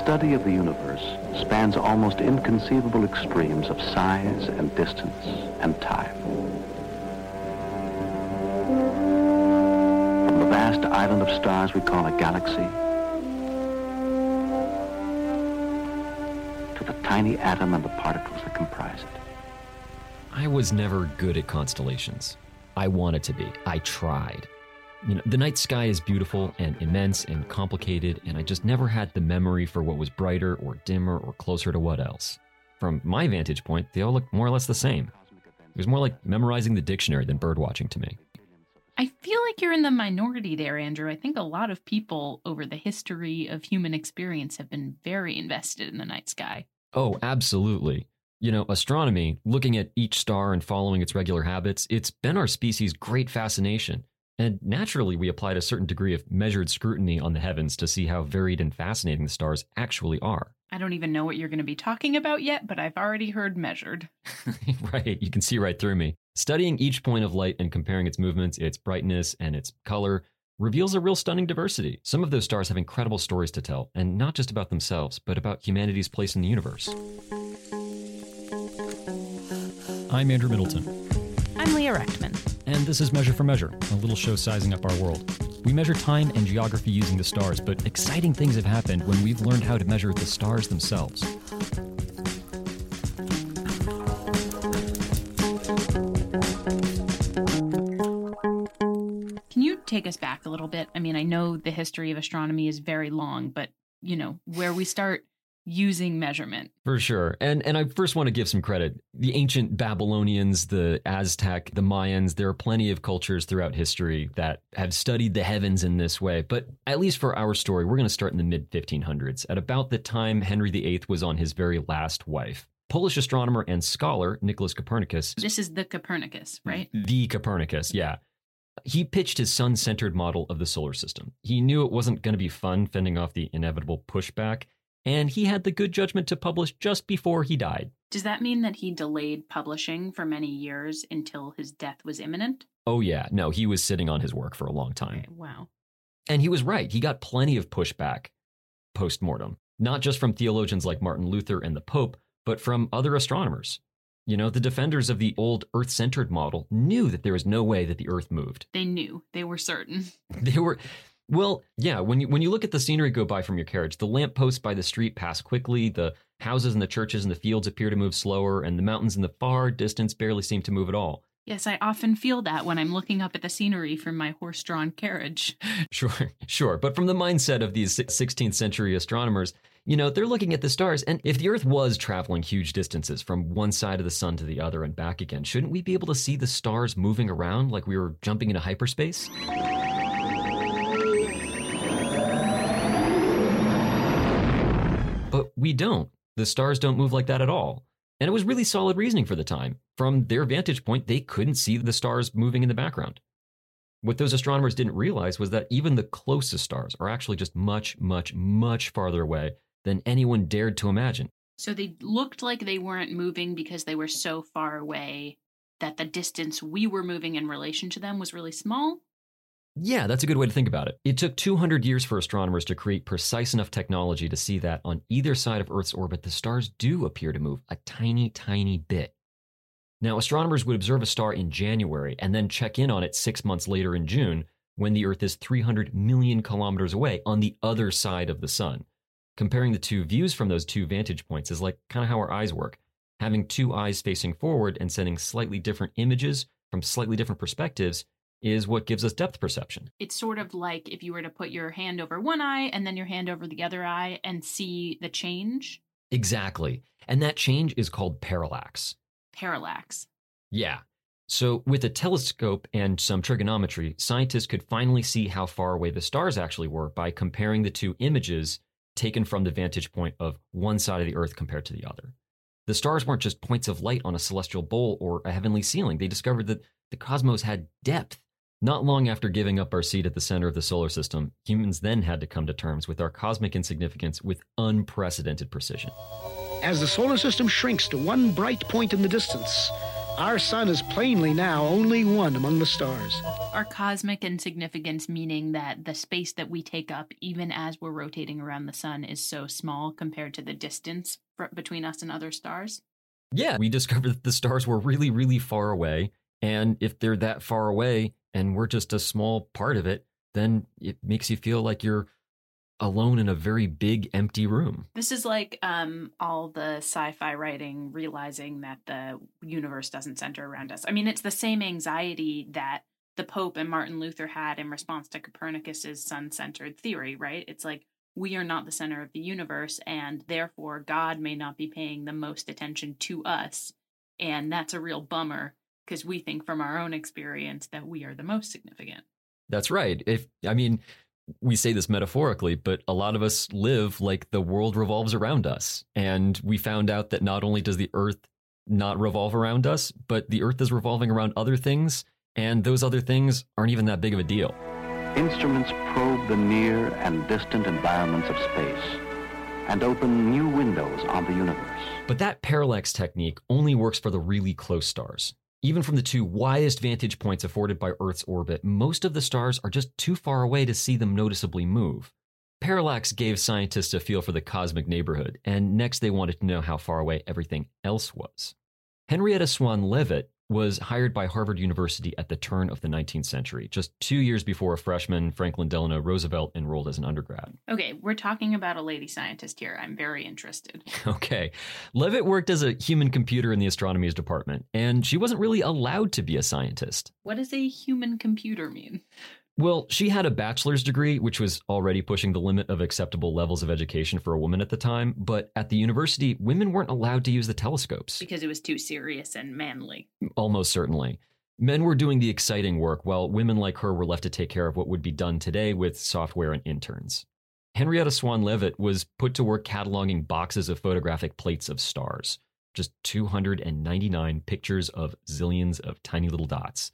The study of the universe spans almost inconceivable extremes of size and distance and time. From the vast island of stars we call a galaxy to the tiny atom and the particles that comprise it. I was never good at constellations. I wanted to be. I tried. You know, the night sky is beautiful and immense and complicated, and I just never had the memory for what was brighter or dimmer or closer to what else. From my vantage point, they all look more or less the same. It was more like memorizing the dictionary than birdwatching to me. I feel like you're in the minority there, Andrew. I think a lot of people over the history of human experience have been very invested in the night sky. Oh, absolutely. You know, astronomy, looking at each star and following its regular habits, it's been our species' great fascination. And naturally, we applied a certain degree of measured scrutiny on the heavens to see how varied and fascinating the stars actually are. I don't even know what you're going to be talking about yet, but I've already heard measured. right, you can see right through me. Studying each point of light and comparing its movements, its brightness, and its color reveals a real stunning diversity. Some of those stars have incredible stories to tell, and not just about themselves, but about humanity's place in the universe. I'm Andrew Middleton. I'm Leah Rechtman. And this is Measure for Measure, a little show sizing up our world. We measure time and geography using the stars, but exciting things have happened when we've learned how to measure the stars themselves. Can you take us back a little bit? I mean, I know the history of astronomy is very long, but you know, where we start using measurement. For sure. And and I first want to give some credit. The ancient Babylonians, the Aztec, the Mayans, there are plenty of cultures throughout history that have studied the heavens in this way. But at least for our story, we're going to start in the mid 1500s, at about the time Henry VIII was on his very last wife. Polish astronomer and scholar Nicholas Copernicus. This is the Copernicus, right? The Copernicus, yeah. He pitched his sun centered model of the solar system. He knew it wasn't going to be fun fending off the inevitable pushback, and he had the good judgment to publish just before he died. Does that mean that he delayed publishing for many years until his death was imminent? Oh, yeah, no, he was sitting on his work for a long time. Okay, wow. And he was right. He got plenty of pushback post mortem, not just from theologians like Martin Luther and the Pope, but from other astronomers. You know, the defenders of the old Earth centered model knew that there was no way that the Earth moved. They knew. They were certain. They were. Well, yeah, when you when you look at the scenery go by from your carriage, the lampposts by the street pass quickly, the houses and the churches and the fields appear to move slower, and the mountains in the far distance barely seem to move at all. Yes, I often feel that when I'm looking up at the scenery from my horse drawn carriage. Sure, sure. But from the mindset of these 16th century astronomers, you know, they're looking at the stars, and if the Earth was traveling huge distances from one side of the sun to the other and back again, shouldn't we be able to see the stars moving around like we were jumping into hyperspace? We don't. The stars don't move like that at all. And it was really solid reasoning for the time. From their vantage point, they couldn't see the stars moving in the background. What those astronomers didn't realize was that even the closest stars are actually just much, much, much farther away than anyone dared to imagine. So they looked like they weren't moving because they were so far away that the distance we were moving in relation to them was really small. Yeah, that's a good way to think about it. It took 200 years for astronomers to create precise enough technology to see that on either side of Earth's orbit, the stars do appear to move a tiny, tiny bit. Now, astronomers would observe a star in January and then check in on it six months later in June, when the Earth is 300 million kilometers away on the other side of the sun. Comparing the two views from those two vantage points is like kind of how our eyes work. Having two eyes facing forward and sending slightly different images from slightly different perspectives is what gives us depth perception. It's sort of like if you were to put your hand over one eye and then your hand over the other eye and see the change. Exactly. And that change is called parallax. Parallax. Yeah. So, with a telescope and some trigonometry, scientists could finally see how far away the stars actually were by comparing the two images taken from the vantage point of one side of the Earth compared to the other. The stars weren't just points of light on a celestial bowl or a heavenly ceiling. They discovered that the cosmos had depth. Not long after giving up our seat at the center of the solar system, humans then had to come to terms with our cosmic insignificance with unprecedented precision. As the solar system shrinks to one bright point in the distance, our sun is plainly now only one among the stars. Our cosmic insignificance meaning that the space that we take up, even as we're rotating around the sun, is so small compared to the distance fr- between us and other stars. Yeah, we discovered that the stars were really, really far away. And if they're that far away and we're just a small part of it, then it makes you feel like you're alone in a very big empty room. This is like um, all the sci-fi writing realizing that the universe doesn't center around us. I mean, it's the same anxiety that the Pope and Martin Luther had in response to Copernicus's sun-centered theory, right? It's like we are not the center of the universe, and therefore God may not be paying the most attention to us, and that's a real bummer because we think from our own experience that we are the most significant. That's right. If I mean, we say this metaphorically, but a lot of us live like the world revolves around us. And we found out that not only does the earth not revolve around us, but the earth is revolving around other things, and those other things aren't even that big of a deal. Instruments probe the near and distant environments of space and open new windows on the universe. But that parallax technique only works for the really close stars. Even from the two widest vantage points afforded by Earth's orbit, most of the stars are just too far away to see them noticeably move. Parallax gave scientists a feel for the cosmic neighborhood, and next they wanted to know how far away everything else was. Henrietta Swan Leavitt was hired by Harvard University at the turn of the 19th century, just two years before a freshman, Franklin Delano Roosevelt, enrolled as an undergrad. Okay, we're talking about a lady scientist here. I'm very interested. Okay. Leavitt worked as a human computer in the astronomy's department, and she wasn't really allowed to be a scientist. What does a human computer mean? Well, she had a bachelor's degree, which was already pushing the limit of acceptable levels of education for a woman at the time. But at the university, women weren't allowed to use the telescopes. Because it was too serious and manly. Almost certainly. Men were doing the exciting work, while women like her were left to take care of what would be done today with software and interns. Henrietta Swan Leavitt was put to work cataloging boxes of photographic plates of stars. Just 299 pictures of zillions of tiny little dots.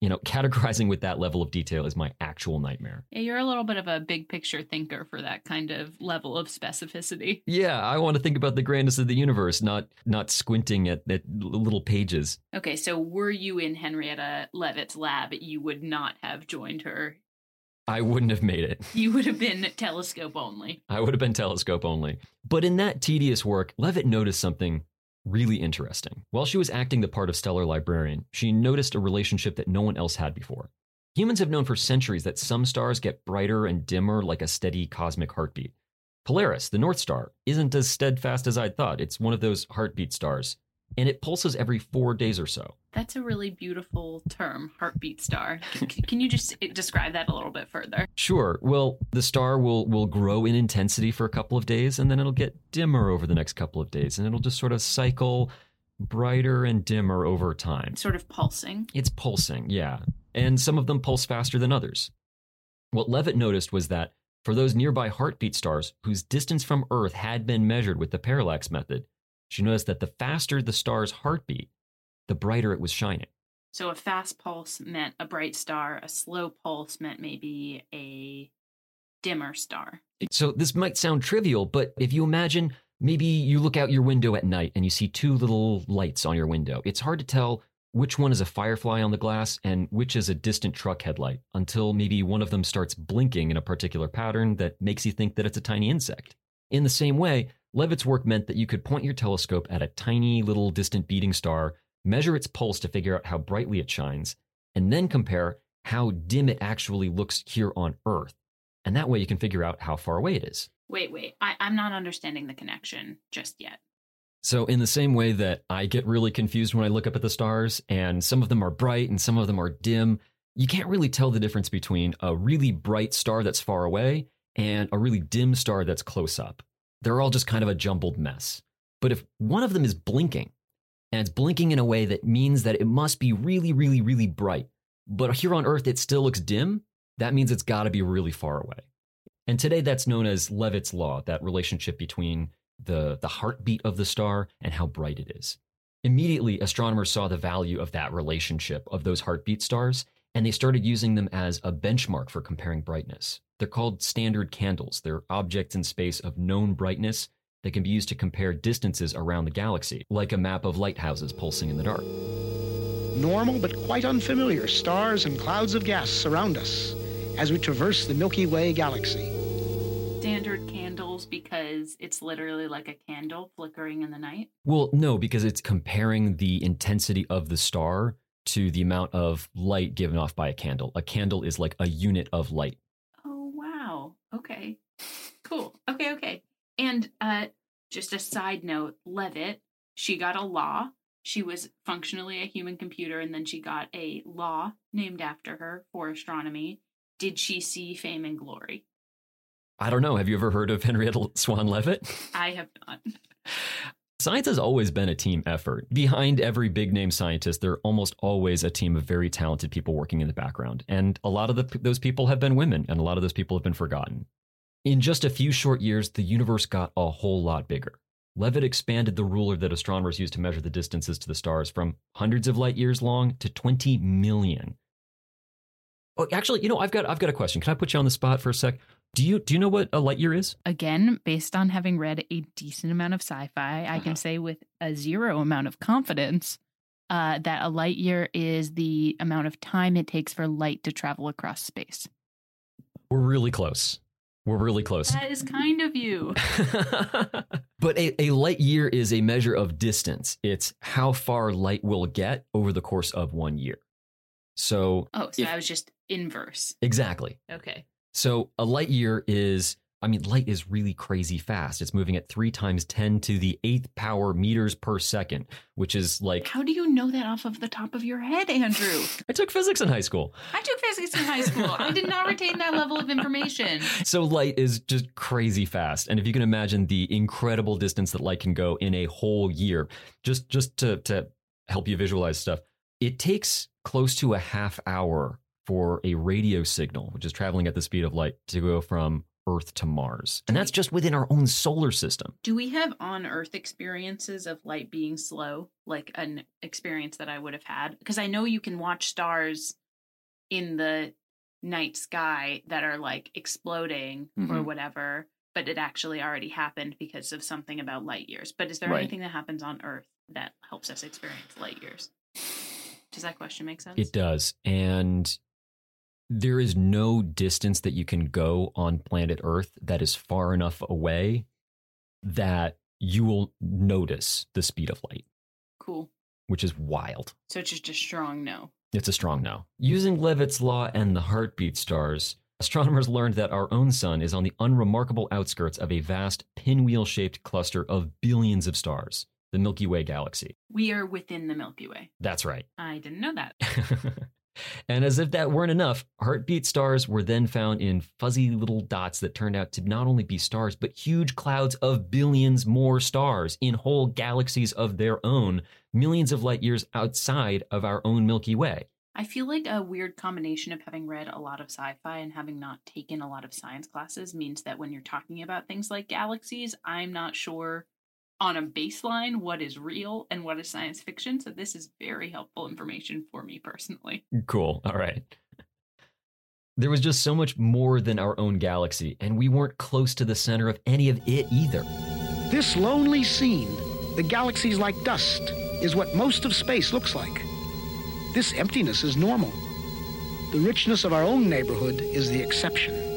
You know, categorizing with that level of detail is my actual nightmare. Yeah, you're a little bit of a big picture thinker for that kind of level of specificity. Yeah, I want to think about the grandness of the universe, not not squinting at, at little pages. Okay, so were you in Henrietta Leavitt's lab, you would not have joined her. I wouldn't have made it. You would have been telescope only. I would have been telescope only. But in that tedious work, Leavitt noticed something really interesting. While she was acting the part of stellar librarian, she noticed a relationship that no one else had before. Humans have known for centuries that some stars get brighter and dimmer like a steady cosmic heartbeat. Polaris, the North Star, isn't as steadfast as I'd thought. It's one of those heartbeat stars, and it pulses every four days or so. That's a really beautiful term, heartbeat star. Can you just eh, describe that a little bit further? Sure. Well, the star will will grow in intensity for a couple of days and then it'll get dimmer over the next couple of days and it'll just sort of cycle brighter and dimmer over time. Sort of pulsing. It's pulsing, yeah. And some of them pulse faster than others. What Leavitt noticed was that for those nearby heartbeat stars whose distance from Earth had been measured with the parallax method, she noticed that the faster the star's heartbeat, the brighter it was shining. So a fast pulse meant a bright star, a slow pulse meant maybe a dimmer star. So this might sound trivial, but if you imagine maybe you look out your window at night and you see two little lights on your window, it's hard to tell which one is a firefly on the glass and which is a distant truck headlight until maybe one of them starts blinking in a particular pattern that makes you think that it's a tiny insect. In the same way, Leavitt's work meant that you could point your telescope at a tiny little distant beating star, measure its pulse to figure out how brightly it shines, and then compare how dim it actually looks here on Earth. And that way you can figure out how far away it is. Wait, wait. I, I'm not understanding the connection just yet. So, in the same way that I get really confused when I look up at the stars, and some of them are bright and some of them are dim, you can't really tell the difference between a really bright star that's far away and a really dim star that's close up. They're all just kind of a jumbled mess. But if one of them is blinking, and it's blinking in a way that means that it must be really, really, really bright, but here on Earth it still looks dim, that means it's got to be really far away. And today that's known as Leavitt's law, that relationship between the, the heartbeat of the star and how bright it is. Immediately, astronomers saw the value of that relationship of those heartbeat stars, and they started using them as a benchmark for comparing brightness. They're called standard candles. They're objects in space of known brightness that can be used to compare distances around the galaxy, like a map of lighthouses pulsing in the dark. Normal but quite unfamiliar stars and clouds of gas surround us as we traverse the Milky Way galaxy. Standard candles because it's literally like a candle flickering in the night. Well, no, because it's comparing the intensity of the star to the amount of light given off by a candle. A candle is like a unit of light. Okay. Cool. Okay, okay. And uh, just a side note Leavitt, she got a law. She was functionally a human computer, and then she got a law named after her for astronomy. Did she see fame and glory? I don't know. Have you ever heard of Henrietta Swan Leavitt? I have not. Science has always been a team effort. Behind every big name scientist, there are almost always a team of very talented people working in the background. And a lot of the, those people have been women, and a lot of those people have been forgotten. In just a few short years, the universe got a whole lot bigger. Leavitt expanded the ruler that astronomers use to measure the distances to the stars from hundreds of light years long to 20 million. Oh, actually, you know, I've got I've got a question. Can I put you on the spot for a sec? Do you do you know what a light year is? Again, based on having read a decent amount of sci-fi, I can say with a zero amount of confidence uh, that a light year is the amount of time it takes for light to travel across space. We're really close. We're really close. That is kind of you. but a, a light year is a measure of distance. It's how far light will get over the course of one year. So, oh, so if- I was just inverse. exactly. Okay. So a light year is, I mean, light is really crazy fast. It's moving at three times 10 to the eighth power meters per second, which is like, How do you know that off of the top of your head, Andrew? I took physics in high school. I took physics in high school. I did not retain that level of information. So light is just crazy fast. And if you can imagine the incredible distance that light can go in a whole year, just, just to, to help you visualize stuff, it takes close to a half hour for a radio signal, which is traveling at the speed of light, to go from Earth to Mars. And that's just within our own solar system. Do we have on Earth experiences of light being slow, like an experience that I would have had? Because I know you can watch stars in the night sky that are like exploding or Mhm. whatever, but it actually already happened because of something about light years. But is there Right. anything that happens on Earth that helps us experience light years? Does that question make sense? It does. And there is no distance that you can go on planet Earth that is far enough away that you will notice the speed of light, Cool. which is wild. So it's just a strong no. It's a strong no. Using Leavitt's law and the heartbeat stars, astronomers learned that our own sun is on the unremarkable outskirts of a vast pinwheel shaped cluster of billions of stars, the Milky Way galaxy. We are within the Milky Way. That's right. I didn't know that. and as if that weren't enough, heartbeat stars were then found in fuzzy little dots that turned out to not only be stars, but huge clouds of billions more stars in whole galaxies of their own, millions of light years outside of our own Milky Way. I feel like a weird combination of having read a lot of sci fi and having not taken a lot of science classes means that when you're talking about things like galaxies, I'm not sure on a baseline what is real and what is science fiction. So this is very helpful information for me personally. Cool. All right. There was just so much more than our own galaxy, and we weren't close to the center of any of it either. This lonely scene, the galaxies like dust, is what most of space looks like. This emptiness is normal. The richness of our own neighborhood is the exception.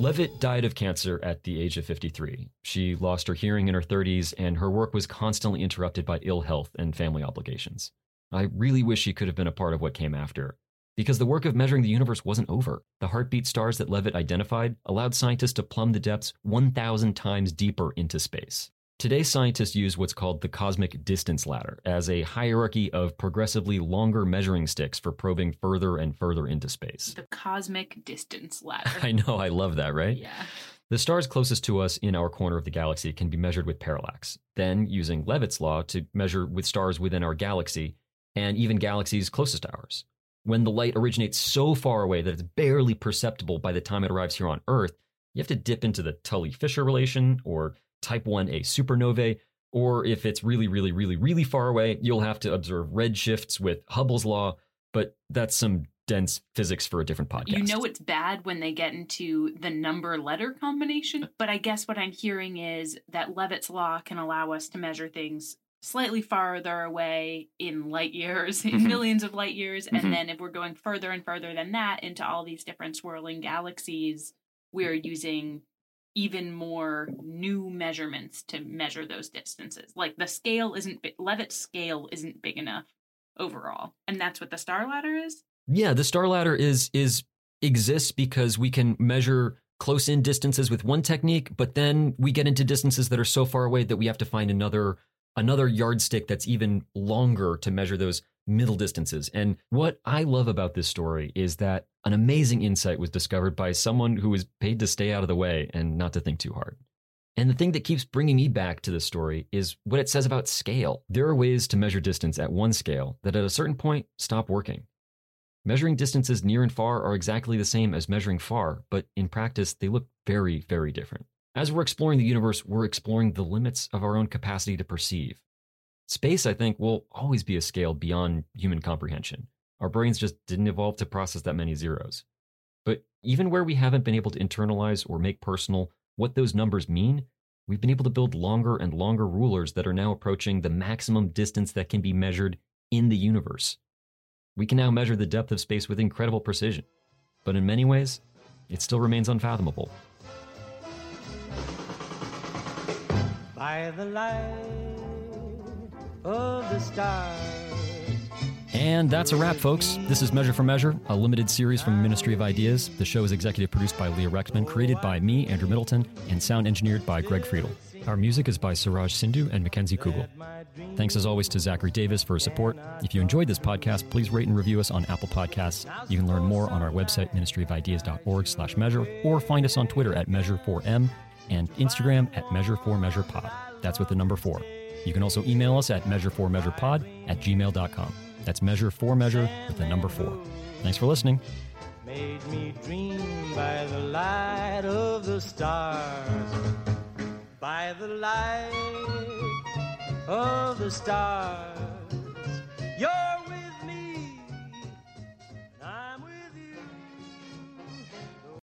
Leavitt died of cancer at the age of 53. She lost her hearing in her 30s, and her work was constantly interrupted by ill health and family obligations. I really wish she could have been a part of what came after. because the work of measuring the universe wasn't over. The heartbeat stars that Leavitt identified allowed scientists to plumb the depths 1,000 times deeper into space. Today, scientists use what's called the cosmic distance ladder as a hierarchy of progressively longer measuring sticks for probing further and further into space. The cosmic distance ladder. I know, I love that, right? Yeah. The stars closest to us in our corner of the galaxy can be measured with parallax. Then, using Leavitt's law to measure with stars within our galaxy and even galaxies closest to ours. When the light originates so far away that it's barely perceptible by the time it arrives here on Earth, you have to dip into the Tully Fisher relation or type 1a supernovae, or if it's really, really, really, really far away, you'll have to observe redshifts with Hubble's law, but that's some dense physics for a different podcast. You know it's bad when they get into the number letter combination, but I guess what I'm hearing is that Leavitt's law can allow us to measure things slightly farther away in light years, in Mhm. millions of light years, Mhm. and then if we're going further and further than that into all these different swirling galaxies, we're using even more new measurements to measure those distances. Like the scale isn't Leavitt's scale isn't big enough overall, and that's what the star ladder is. Yeah, the star ladder is is exists because we can measure close in distances with one technique, but then we get into distances that are so far away that we have to find another another yardstick that's even longer to measure those middle distances. And what I love about this story is that an amazing insight was discovered by someone who was paid to stay out of the way and not to think too hard. And the thing that keeps bringing me back to this story is what it says about scale. There are ways to measure distance at one scale that at a certain point stop working. Measuring distances near and far are exactly the same as measuring far, but in practice, they look very, very different. As we're exploring the universe, we're exploring the limits of our own capacity to perceive. Space, I think, will always be a scale beyond human comprehension. Our brains just didn't evolve to process that many zeros. But even where we haven't been able to internalize or make personal what those numbers mean, we've been able to build longer and longer rulers that are now approaching the maximum distance that can be measured in the universe. We can now measure the depth of space with incredible precision, but in many ways, it still remains unfathomable. by the light of the stars. And that's a wrap, folks. This is Measure for Measure, a limited series from Ministry of Ideas. The show is executive produced by Leah Rexman, created by me, Andrew Middleton, and sound engineered by Greg Friedel. Our music is by Siraj Sindhu and Mackenzie Kugel. Thanks as always to Zachary Davis for his support. If you enjoyed this podcast, please rate and review us on Apple Podcasts. You can learn more on our website, ministryofideas.org slash measure, or find us on Twitter at Measure4M and Instagram at Measure4MeasurePod. That's with the number four. You can also email us at Measure4MeasurePod at gmail.com. That's Measure for Measure with the number four. Thanks for listening. Made me dream by the light of the stars. By the light of the stars.